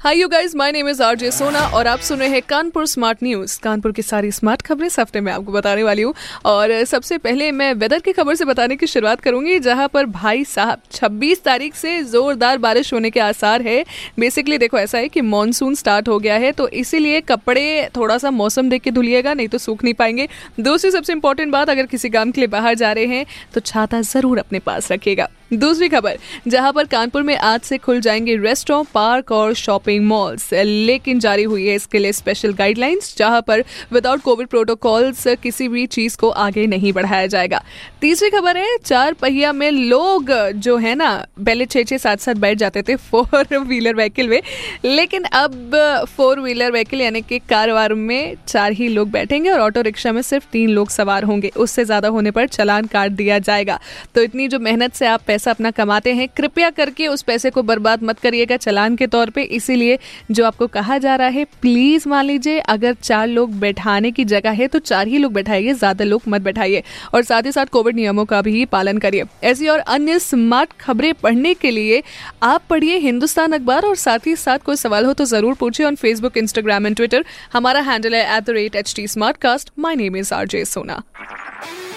hi you guys my name is RJ Sona और आप सुन रहे हैं कानपुर स्मार्ट न्यूज़ कानपुर की सारी स्मार्ट खबरें इस हफ़्ते में आपको बताने वाली हूँ। और सबसे पहले मैं वेदर की खबर से बताने की शुरुआत करूँगी, जहाँ पर भाई साहब 26 तारीख से जोरदार बारिश होने के आसार है। बेसिकली देखो, ऐसा है कि मानसून स्टार्ट हो गया है तो इसीलिए कपड़े थोड़ा सा मौसम देख के धुलिएगा, नहीं तो सूख नहीं पाएँगे। दूसरी सबसे इंपॉर्टेंट बात, अगर किसी काम के लिए बाहर जा रहे हैं तो छाता ज़रूर अपने पास रखिएगा। दूसरी खबर, जहाँ पर कानपुर में आज से खुल जाएँगे रेस्टोरेंट पार्क और शॉपिंग मॉल्स लेकिन जारी हुई है इसके लिए स्पेशल गाइडलाइंस जहाँ पर विदाउट कोविड प्रोटोकॉल्स किसी भी चीज़ को आगे नहीं बढ़ाया जाएगा। तीसरी खबर है, चार पहिया में लोग जो है ना, पहले छः छः सात सात बैठ जाते थे फोर व्हीलर व्हीकल में। लेकिन अब फोर व्हीलर व्हीकल यानी कि कार वार में चार ही लोग बैठेंगे और ऑटो रिक्शा में सिर्फ़ तीन लोग सवार होंगे। उससे ज़्यादा होने पर चलान काट दिया जाएगा। तो इतनी जो मेहनत से आप पैसा अपना कमाते हैं, कृपया करके उस पैसे को बर्बाद मत करिएगा चलान के तौर पे। इसीलिए जो आपको कहा जा रहा है प्लीज़ मान लीजिए, अगर चार लोग बैठाने की जगह है तो चार ही लोग बैठाइए, ज़्यादा लोग मत बैठाइए। और साथ ही साथ कोविड नियमों का भी पालन करिए। ऐसी और अन्य स्मार्ट खबरें पढ़ने के लिए आप पढ़िए हिंदुस्तान अखबार और साथ ही साथ कोई सवाल हो तो ज़रूर पूछिए on Facebook Instagram and Twitter हमारा हैंडल है at the rate H T Smartcast my name is R J Sona